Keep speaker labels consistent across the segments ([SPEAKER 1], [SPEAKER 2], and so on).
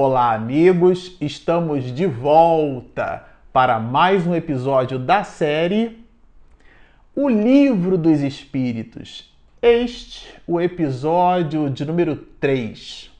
[SPEAKER 1] Olá, amigos! Estamos de volta para mais um episódio da série O Livro dos Espíritos. Este, o episódio de número 3.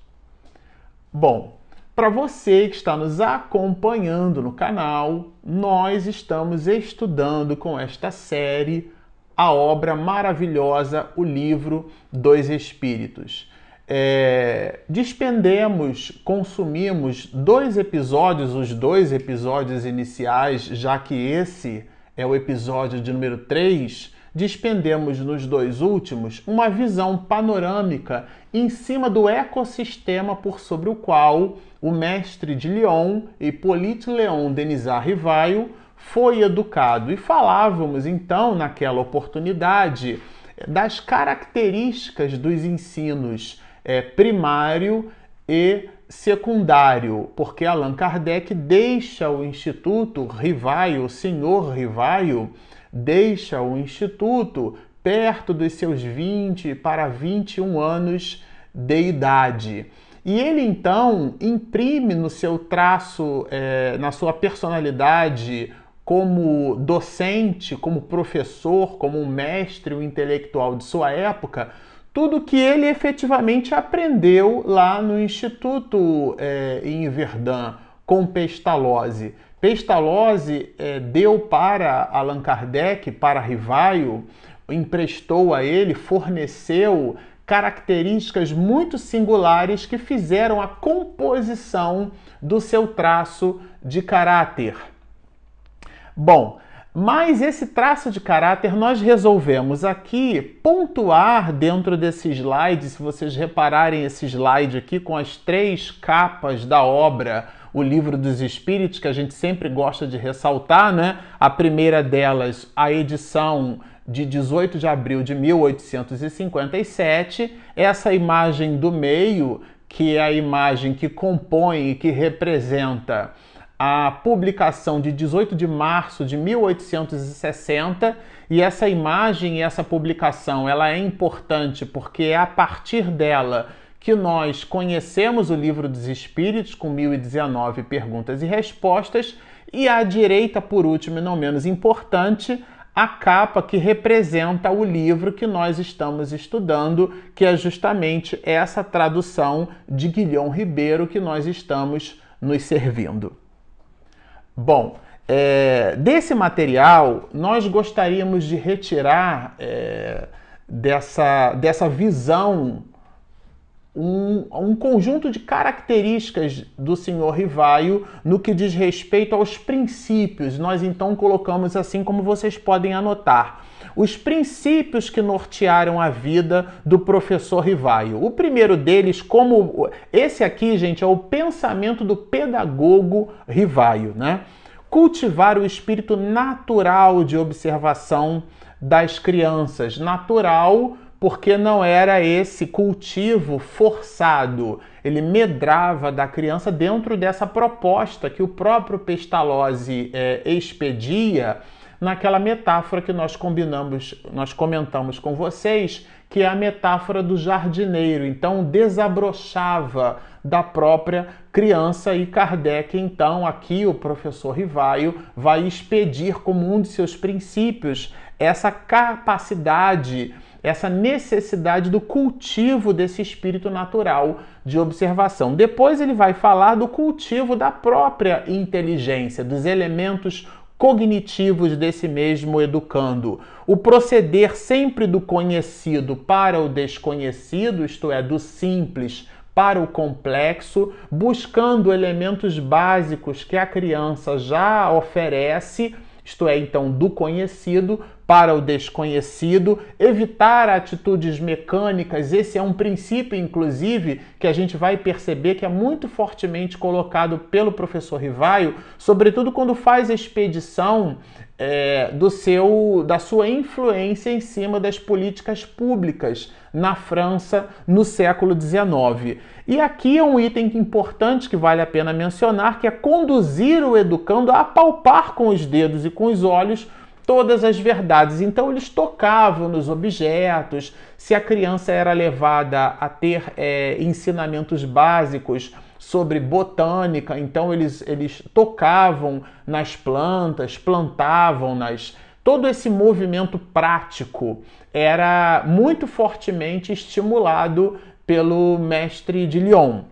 [SPEAKER 1] Bom, para você que está nos acompanhando no canal, nós estamos estudando com esta série a obra maravilhosa, o livro dos Espíritos. É, despendemos, consumimos dois episódios, os dois episódios iniciais, já que esse é o episódio de número 3, despendemos nos dois últimos uma visão panorâmica em cima do ecossistema por sobre o qual o mestre de Lyon, Hippolyte Leon Denisard Rivaio, foi educado. E falávamos então, naquela oportunidade, das características dos ensinos é, primário e secundário, porque Allan Kardec deixa o Instituto Rivaio, o senhor Rivaio, deixa o Instituto perto dos seus 20 para 21 anos de idade. E ele então imprime no seu traço, é, na sua personalidade, como docente, como professor, como mestre, intelectual de sua época, tudo que ele efetivamente aprendeu lá no Instituto é, em Verdun com Pestalozzi. Pestalozzi é, deu para Allan Kardec, para Rivaio, emprestou a ele, forneceu características muito singulares que fizeram a composição do seu traço de caráter. Bom, mas esse traço de caráter nós resolvemos aqui pontuar dentro desse slide. Se vocês repararem esse slide aqui com as três capas da obra, o Livro dos Espíritos, que a gente sempre gosta de ressaltar, né? A primeira delas, a edição de 18 de abril de 1857, essa imagem do meio, que é a imagem que compõe e que representa a publicação de 18 de março de 1860 e essa imagem e essa publicação ela é importante porque é a partir dela que nós conhecemos o livro dos Espíritos com 1019 perguntas e respostas e à direita, por último e não menos importante, a capa que representa o livro que nós estamos estudando, que é justamente essa tradução de Guilhom Ribeiro que nós estamos nos servindo. Bom, é, desse material, nós gostaríamos de retirar é, dessa, dessa visão um, um, conjunto de características do senhor Rivaio no que diz respeito aos princípios. Nós então colocamos assim como vocês podem anotar. Os princípios que nortearam a vida do professor Rivaio. O primeiro deles, como esse aqui, gente, é o pensamento do pedagogo Rivaio, né? Cultivar o espírito natural de observação das crianças, natural porque não era esse cultivo forçado. Ele medrava da criança dentro dessa proposta que o próprio Pestalozzi é, expedia naquela metáfora que nós combinamos, nós comentamos com vocês, que é a metáfora do jardineiro. Então desabrochava da própria criança e Kardec, então, aqui o professor Rivaio vai expedir como um de seus princípios essa capacidade essa necessidade do cultivo desse espírito natural de observação. Depois ele vai falar do cultivo da própria inteligência, dos elementos cognitivos desse mesmo educando. O proceder sempre do conhecido para o desconhecido, isto é, do simples para o complexo, buscando elementos básicos que a criança já oferece, isto é, então, do conhecido para o desconhecido, evitar atitudes mecânicas. Esse é um princípio, inclusive, que a gente vai perceber que é muito fortemente colocado pelo professor Rivaio, sobretudo quando faz a expedição é, do seu, da sua influência em cima das políticas públicas na França no século XIX. E aqui é um item importante que vale a pena mencionar, que é conduzir o educando a apalpar com os dedos e com os olhos todas as verdades. Então eles tocavam nos objetos, se a criança era levada a ter é, ensinamentos básicos sobre botânica, então eles, eles tocavam nas plantas, plantavam nas. Todo esse movimento prático era muito fortemente estimulado pelo mestre de Lyon.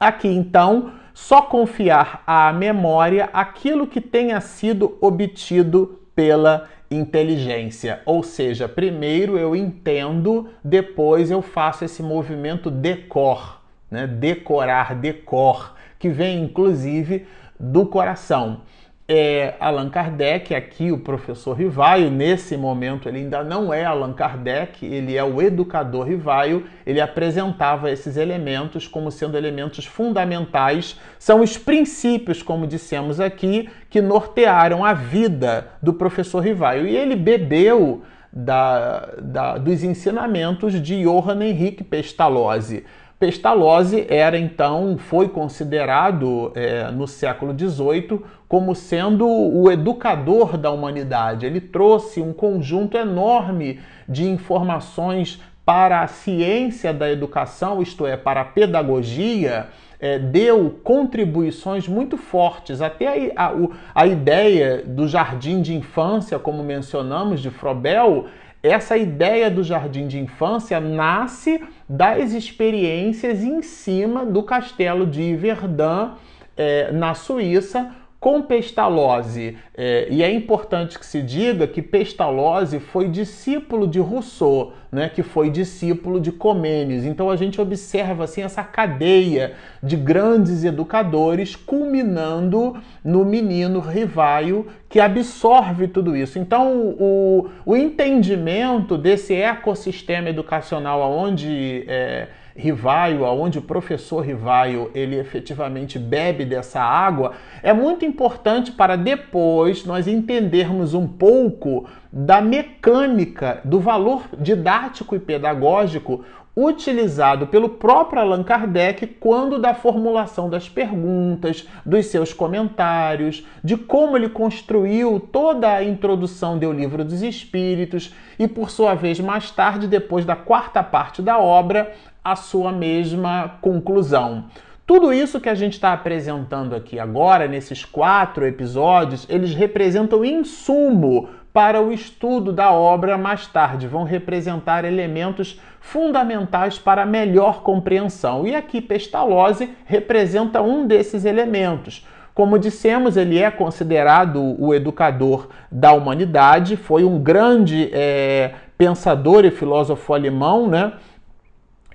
[SPEAKER 1] Aqui então, só confiar à memória aquilo que tenha sido obtido pela inteligência. Ou seja, primeiro eu entendo, depois eu faço esse movimento decor, né? decorar, decor, que vem inclusive do coração é Allan Kardec, aqui o professor Rivaio, nesse momento ele ainda não é Allan Kardec, ele é o educador Rivaio, ele apresentava esses elementos como sendo elementos fundamentais, são os princípios, como dissemos aqui, que nortearam a vida do professor Rivaio. E ele bebeu da, da, dos ensinamentos de Johann Henrique Pestalozzi. Pestalozzi era então, foi considerado é, no século XVIII como sendo o educador da humanidade. Ele trouxe um conjunto enorme de informações para a ciência da educação, isto é, para a pedagogia, é, deu contribuições muito fortes. Até a, a, a ideia do jardim de infância, como mencionamos, de Frobel, essa ideia do jardim de infância nasce das experiências em cima do castelo de Verdun, é, na Suíça, com Pestalozzi. É, e é importante que se diga que Pestalozzi foi discípulo de Rousseau, né, que foi discípulo de Comênios. Então a gente observa assim essa cadeia de grandes educadores culminando no menino Rivaio que absorve tudo isso. Então o, o entendimento desse ecossistema educacional onde é, Rivaio, aonde o professor Rivaio ele efetivamente bebe dessa água, é muito importante para depois nós entendermos um pouco da mecânica, do valor didático e pedagógico utilizado pelo próprio Allan Kardec quando da formulação das perguntas, dos seus comentários, de como ele construiu toda a introdução do Livro dos Espíritos e, por sua vez, mais tarde, depois da quarta parte da obra, a sua mesma conclusão. Tudo isso que a gente está apresentando aqui agora, nesses quatro episódios, eles representam insumo para o estudo da obra mais tarde, vão representar elementos fundamentais para melhor compreensão. E aqui Pestalozzi representa um desses elementos. Como dissemos, ele é considerado o educador da humanidade, foi um grande é, pensador e filósofo alemão, né?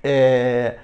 [SPEAKER 1] É,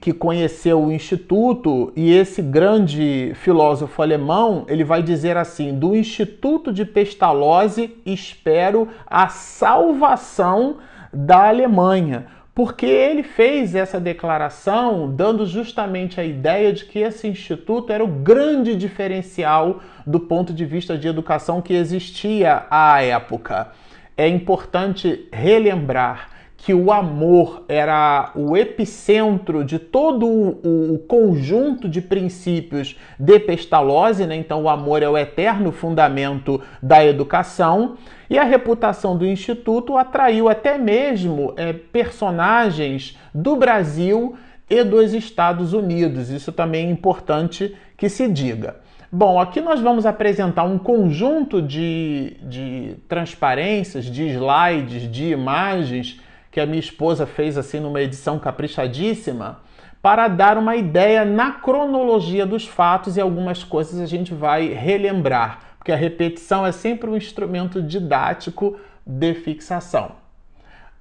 [SPEAKER 1] que conheceu o instituto e esse grande filósofo alemão ele vai dizer assim do instituto de Pestalozzi espero a salvação da Alemanha porque ele fez essa declaração dando justamente a ideia de que esse instituto era o grande diferencial do ponto de vista de educação que existia à época. É importante relembrar que o amor era o epicentro de todo o, conjunto de princípios de Pestalozzi, né? então o amor é o eterno fundamento da educação, e a reputação do Instituto atraiu até mesmo é, personagens do Brasil e dos Estados Unidos. Isso também é importante que se diga. Bom, aqui nós vamos apresentar um conjunto de, de transparências, de slides, de imagens que a minha esposa fez assim numa edição caprichadíssima para dar uma ideia na cronologia dos fatos e algumas coisas a gente vai relembrar, porque a repetição é sempre um instrumento didático de fixação.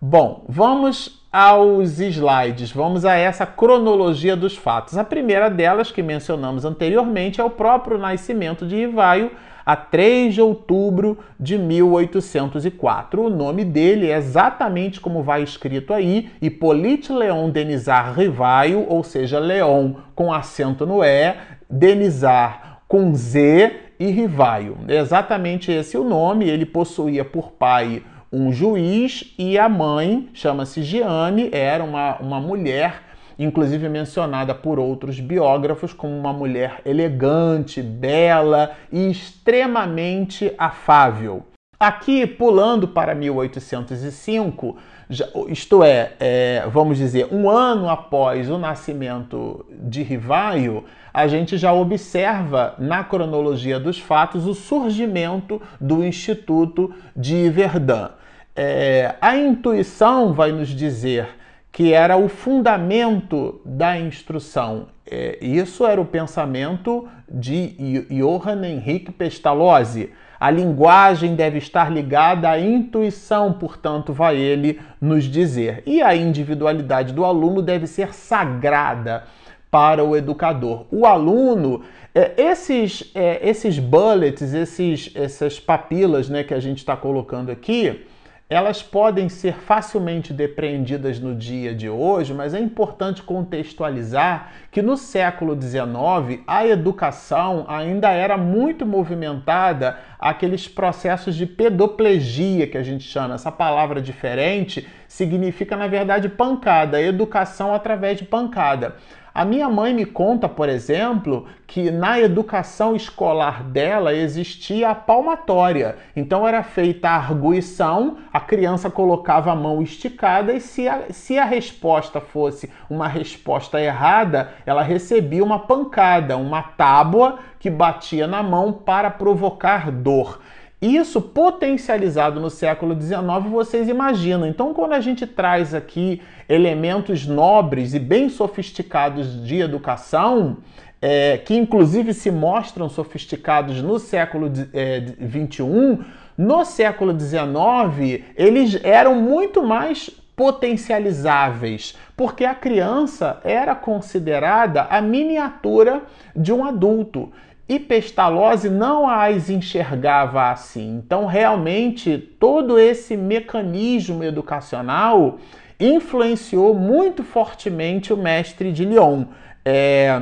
[SPEAKER 1] Bom, vamos aos slides, vamos a essa cronologia dos fatos. A primeira delas, que mencionamos anteriormente, é o próprio nascimento de Ivaio, a 3 de outubro de 1804. O nome dele é exatamente como vai escrito aí, Hippolyte Leon Denisard Rivaio, ou seja, Leon com acento no E, Denisard com Z e Rivaio. É exatamente esse o nome, ele possuía por pai um juiz e a mãe, chama-se Giane, era uma, uma mulher inclusive mencionada por outros biógrafos como uma mulher elegante, bela e extremamente afável. Aqui, pulando para 1805, isto é, é, vamos dizer, um ano após o nascimento de Rivaio, a gente já observa na cronologia dos fatos o surgimento do Instituto de Verdun. É, a intuição vai nos dizer que era o fundamento da instrução. É, isso era o pensamento de Johann Henrique Pestalozzi. A linguagem deve estar ligada à intuição, portanto, vai ele nos dizer. E a individualidade do aluno deve ser sagrada para o educador. O aluno, é, esses, é, esses bullets, esses, essas papilas né, que a gente está colocando aqui, elas podem ser facilmente depreendidas no dia de hoje, mas é importante contextualizar que no século XIX a educação ainda era muito movimentada aqueles processos de pedoplegia que a gente chama. Essa palavra diferente significa, na verdade, pancada, educação através de pancada. A minha mãe me conta, por exemplo, que na educação escolar dela existia a palmatória. Então era feita a arguição, a criança colocava a mão esticada e se a, se a resposta fosse uma resposta errada, ela recebia uma pancada, uma tábua que batia na mão para provocar dor. Isso potencializado no século XIX, vocês imaginam. Então, quando a gente traz aqui elementos nobres e bem sofisticados de educação, é, que inclusive se mostram sofisticados no século XXI, é, no século XIX eles eram muito mais potencializáveis, porque a criança era considerada a miniatura de um adulto e Pestalozzi não as enxergava assim. Então, realmente, todo esse mecanismo educacional influenciou muito fortemente o mestre de Lyon. É...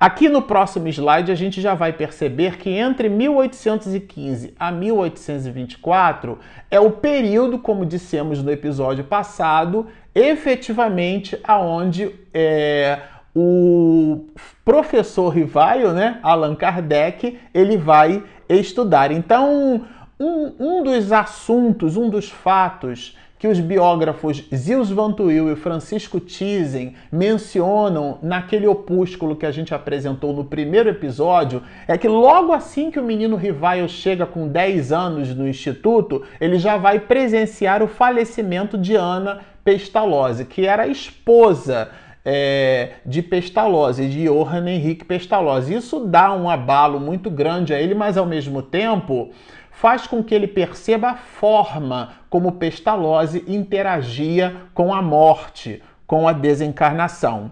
[SPEAKER 1] Aqui no próximo slide a gente já vai perceber que entre 1815 a 1824 é o período, como dissemos no episódio passado, efetivamente aonde é, o professor Rivaio, né, Allan Kardec, ele vai estudar. Então, um, um dos assuntos, um dos fatos que os biógrafos Zils Van e Francisco Thyssen mencionam naquele opúsculo que a gente apresentou no primeiro episódio é que logo assim que o menino Rivaio chega com 10 anos no instituto, ele já vai presenciar o falecimento de Ana Pestalozzi, que era a esposa é, de Pestalozzi, de Johann Henrique Pestalozzi. Isso dá um abalo muito grande a ele, mas ao mesmo tempo faz com que ele perceba a forma como Pestalozzi interagia com a morte, com a desencarnação.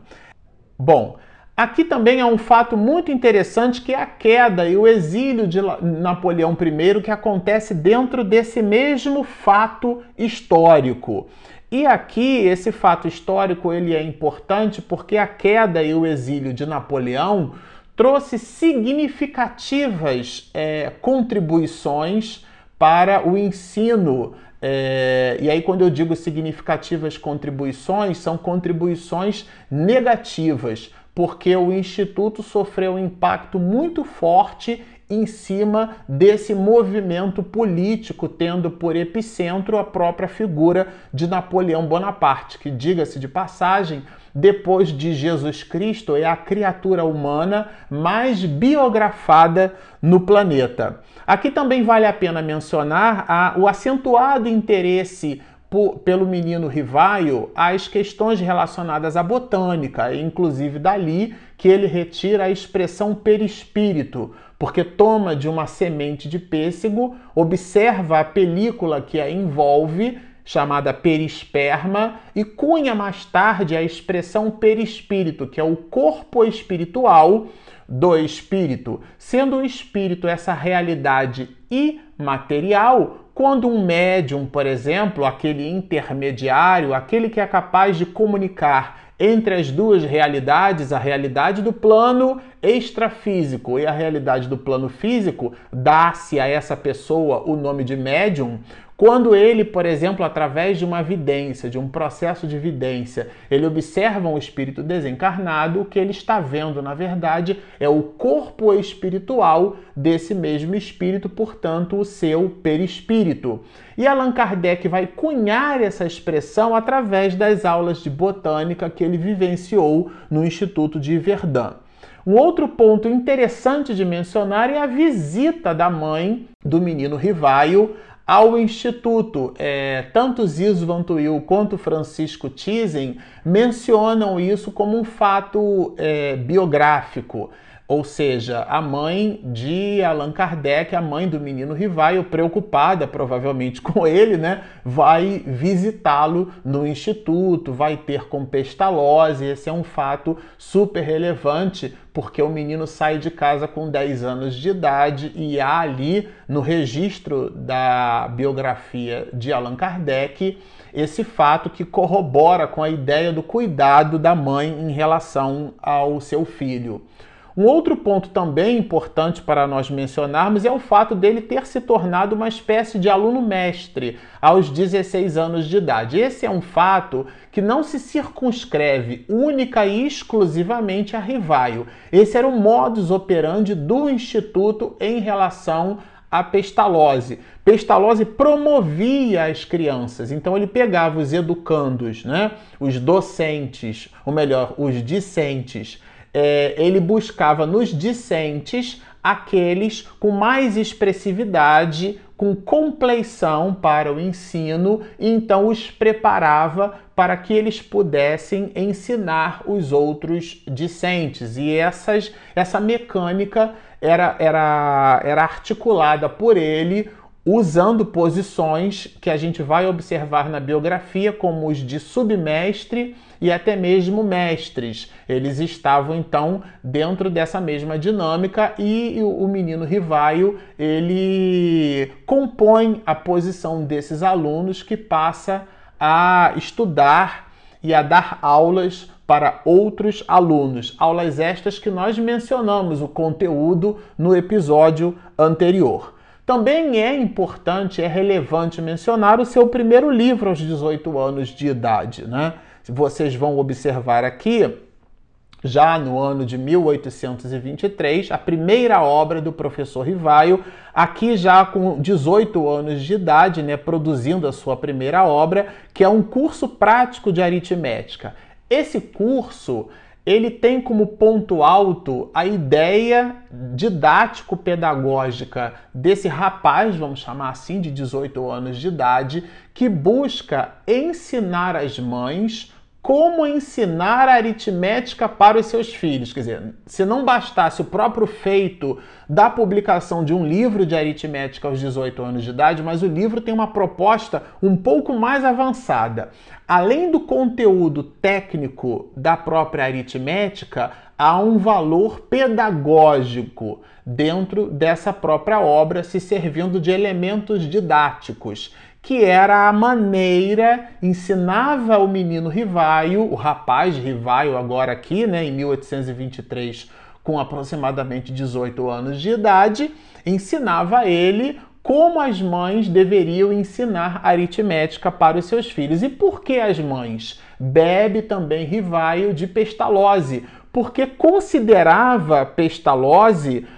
[SPEAKER 1] Bom, aqui também é um fato muito interessante que é a queda e o exílio de Napoleão I que acontece dentro desse mesmo fato histórico. E aqui esse fato histórico ele é importante porque a queda e o exílio de Napoleão trouxe significativas é, contribuições para o ensino. É, e aí, quando eu digo significativas contribuições, são contribuições negativas, porque o Instituto sofreu um impacto muito forte em cima desse movimento político, tendo por epicentro a própria figura de Napoleão Bonaparte, que, diga-se de passagem, depois de Jesus Cristo, é a criatura humana mais biografada no planeta. Aqui também vale a pena mencionar a, o acentuado interesse por, pelo menino Rivaio as questões relacionadas à botânica, inclusive dali que ele retira a expressão perispírito, porque toma de uma semente de pêssego, observa a película que a envolve, chamada perisperma, e cunha mais tarde a expressão perispírito, que é o corpo espiritual do espírito, sendo o espírito essa realidade imaterial, quando um médium, por exemplo, aquele intermediário, aquele que é capaz de comunicar entre as duas realidades, a realidade do plano extrafísico e a realidade do plano físico, dá-se a essa pessoa o nome de médium. Quando ele, por exemplo, através de uma vidência, de um processo de vidência, ele observa um espírito desencarnado, o que ele está vendo, na verdade, é o corpo espiritual desse mesmo espírito, portanto, o seu perispírito. E Allan Kardec vai cunhar essa expressão através das aulas de botânica que ele vivenciou no Instituto de Verdun. Um outro ponto interessante de mencionar é a visita da mãe do menino Rivaio ao Instituto. É, tanto Zizo Vantuil quanto Francisco Thyssen mencionam isso como um fato é, biográfico. Ou seja, a mãe de Allan Kardec, a mãe do menino Rivaio, preocupada provavelmente com ele, né, vai visitá-lo no instituto, vai ter com pestalose. Esse é um fato super relevante, porque o menino sai de casa com 10 anos de idade e há ali no registro da biografia de Allan Kardec esse fato que corrobora com a ideia do cuidado da mãe em relação ao seu filho. Um outro ponto também importante para nós mencionarmos é o fato dele ter se tornado uma espécie de aluno mestre aos 16 anos de idade. Esse é um fato que não se circunscreve única e exclusivamente a Rivaio. Esse era o modus operandi do Instituto em relação à pestalose. Pestalose promovia as crianças, então ele pegava os educandos, né, os docentes, ou melhor, os discentes, é, ele buscava nos discentes aqueles com mais expressividade, com compleição para o ensino, e então os preparava para que eles pudessem ensinar os outros discentes. E essas, essa mecânica era, era, era articulada por ele usando posições que a gente vai observar na biografia, como os de submestre e até mesmo mestres. Eles estavam então dentro dessa mesma dinâmica e o menino Rivaio ele compõe a posição desses alunos que passa a estudar e a dar aulas para outros alunos. Aulas estas que nós mencionamos o conteúdo no episódio anterior. Também é importante, é relevante mencionar o seu primeiro livro aos 18 anos de idade. Né? Vocês vão observar aqui, já no ano de 1823, a primeira obra do professor Rivaio, aqui já com 18 anos de idade, né, produzindo a sua primeira obra, que é um curso prático de aritmética. Esse curso ele tem como ponto alto a ideia didático-pedagógica desse rapaz, vamos chamar assim, de 18 anos de idade, que busca ensinar as mães como ensinar a aritmética para os seus filhos. Quer dizer, se não bastasse o próprio feito da publicação de um livro de aritmética aos 18 anos de idade, mas o livro tem uma proposta um pouco mais avançada. Além do conteúdo técnico da própria aritmética, há um valor pedagógico dentro dessa própria obra, se servindo de elementos didáticos que era a maneira, ensinava o menino Rivaio, o rapaz Rivaio agora aqui, né, em 1823, com aproximadamente 18 anos de idade, ensinava ele como as mães deveriam ensinar aritmética para os seus filhos. E por que as mães? Bebe também Rivaio de pestalose, porque considerava pestalose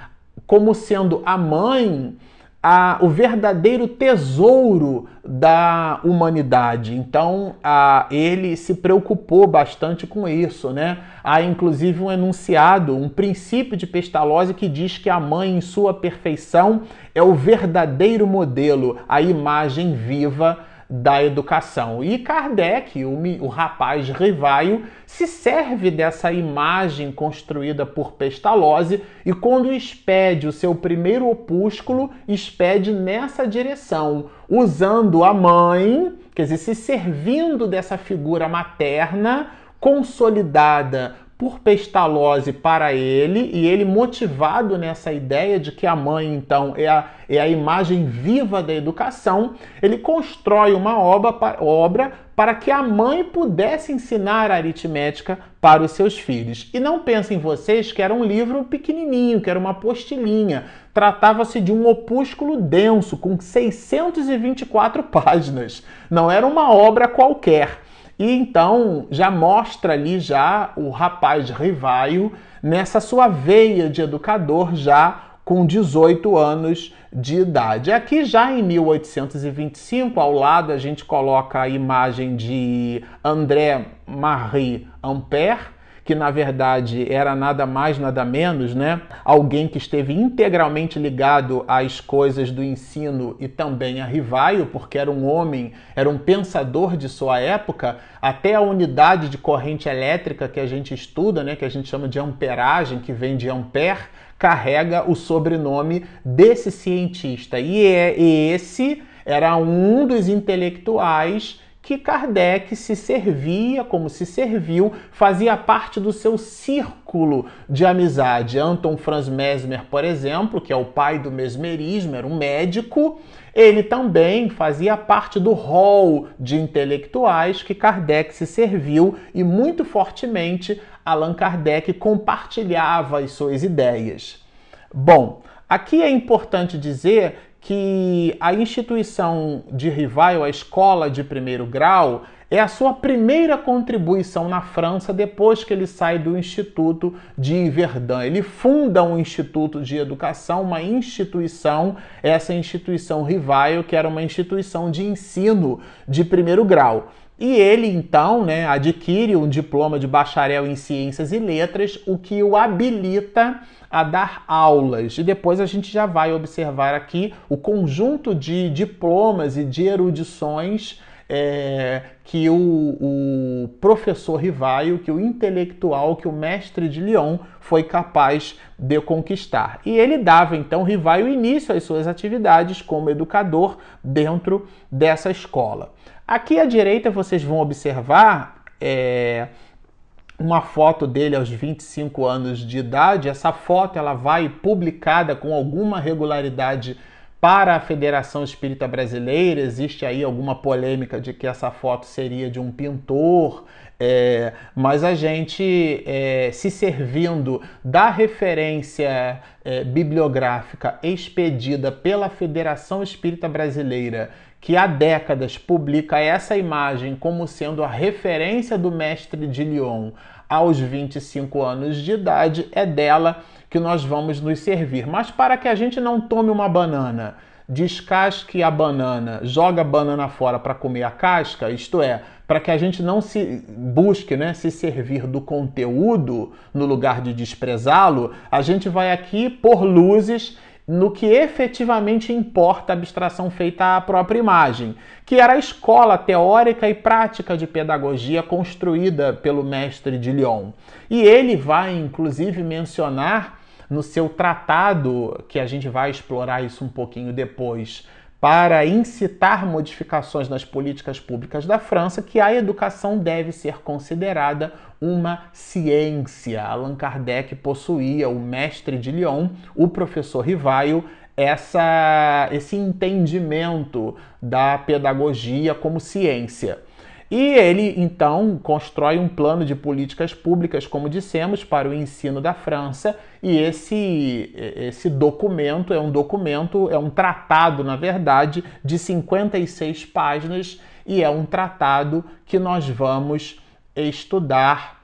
[SPEAKER 1] como sendo a mãe a, o verdadeiro tesouro da humanidade. Então, a, ele se preocupou bastante com isso, né? Há inclusive um enunciado, um princípio de Pestalozzi que diz que a mãe, em sua perfeição, é o verdadeiro modelo, a imagem viva da educação. E Kardec, o, o rapaz Rivaio, se serve dessa imagem construída por Pestalozzi e quando expede o seu primeiro opúsculo, expede nessa direção, usando a mãe, quer dizer, se servindo dessa figura materna consolidada por Pestalozzi para ele, e ele motivado nessa ideia de que a mãe, então, é a, é a imagem viva da educação, ele constrói uma obra, obra para que a mãe pudesse ensinar aritmética para os seus filhos. E não pensem vocês que era um livro pequenininho, que era uma apostilinha. Tratava-se de um opúsculo denso, com 624 páginas. Não era uma obra qualquer. E então já mostra ali já o rapaz Rivaio nessa sua veia de educador já com 18 anos de idade. Aqui já em 1825, ao lado a gente coloca a imagem de André Marie Ampère, que na verdade era nada mais, nada menos, né? Alguém que esteve integralmente ligado às coisas do ensino e também a Rivaio, porque era um homem, era um pensador de sua época, até a unidade de corrente elétrica que a gente estuda, né, que a gente chama de amperagem, que vem de ampere, carrega o sobrenome desse cientista. E, é, esse era um dos intelectuais que Kardec se servia, como se serviu, fazia parte do seu círculo de amizade. Anton Franz Mesmer, por exemplo, que é o pai do mesmerismo, era um médico, ele também fazia parte do hall de intelectuais que Kardec se serviu e muito fortemente Allan Kardec compartilhava as suas ideias. Bom, aqui é importante dizer que a instituição de Rivail, a escola de primeiro grau, é a sua primeira contribuição na França depois que ele sai do Instituto de Verdun. Ele funda um instituto de educação, uma instituição, essa instituição Rivail, que era uma instituição de ensino de primeiro grau. E ele então né, adquire um diploma de bacharel em ciências e letras, o que o habilita a dar aulas. E depois a gente já vai observar aqui o conjunto de diplomas e de erudições é, que o, o, professor Rivaio, que o intelectual, que o mestre de Lyon foi capaz de conquistar. E ele dava então Rivaio início às suas atividades como educador dentro dessa escola. Aqui à direita vocês vão observar é, uma foto dele aos 25 anos de idade. Essa foto ela vai publicada com alguma regularidade para a Federação Espírita Brasileira. Existe aí alguma polêmica de que essa foto seria de um pintor, é, mas a gente, é, se servindo da referência é, bibliográfica expedida pela Federação Espírita Brasileira que há décadas publica essa imagem como sendo a referência do mestre de Lyon aos 25 anos de idade, é dela que nós vamos nos servir. Mas para que a gente não tome uma banana, descasque a banana, joga a banana fora para comer a casca, isto é, para que a gente não se busque né, se servir do conteúdo no lugar de desprezá-lo, a gente vai aqui por luzes no que efetivamente importa a abstração feita à própria imagem, que era a escola teórica e prática de pedagogia construída pelo mestre de Lyon. E ele vai inclusive mencionar no seu tratado, que a gente vai explorar isso um pouquinho depois, para incitar modificações nas políticas públicas da França, que a educação deve ser considerada uma ciência. Allan Kardec possuía, o mestre de Lyon, o professor Rivaio, essa, esse entendimento da pedagogia como ciência. E ele então constrói um plano de políticas públicas, como dissemos, para o ensino da França, e esse, esse documento é um documento, é um tratado, na verdade, de 56 páginas, e é um tratado que nós vamos estudar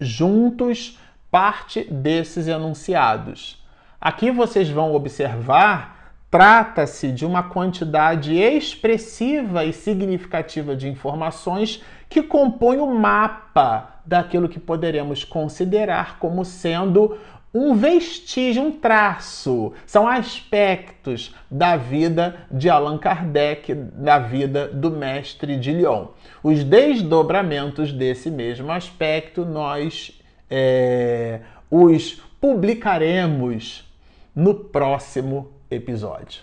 [SPEAKER 1] juntos parte desses enunciados. Aqui vocês vão observar Trata-se de uma quantidade expressiva e significativa de informações que compõem o mapa daquilo que poderemos considerar como sendo um vestígio, um traço. São aspectos da vida de Allan Kardec, da vida do mestre de Lyon. Os desdobramentos desse mesmo aspecto nós é, os publicaremos no próximo episódio.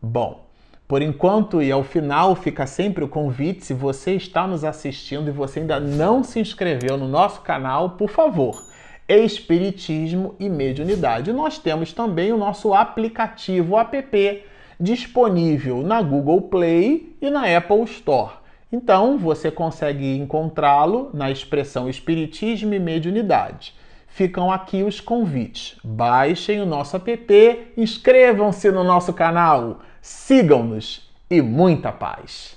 [SPEAKER 1] Bom, Por enquanto e ao final fica sempre o convite, se você está nos assistindo e você ainda não se inscreveu no nosso canal, por favor, Espiritismo e Mediunidade. Nós temos também o nosso aplicativo app disponível na Google Play e na Apple Store. Então você consegue encontrá-lo na expressão Espiritismo e Mediunidade. Ficam aqui os convites. Baixem o nosso app, inscrevam-se no nosso canal, sigam-nos e muita paz.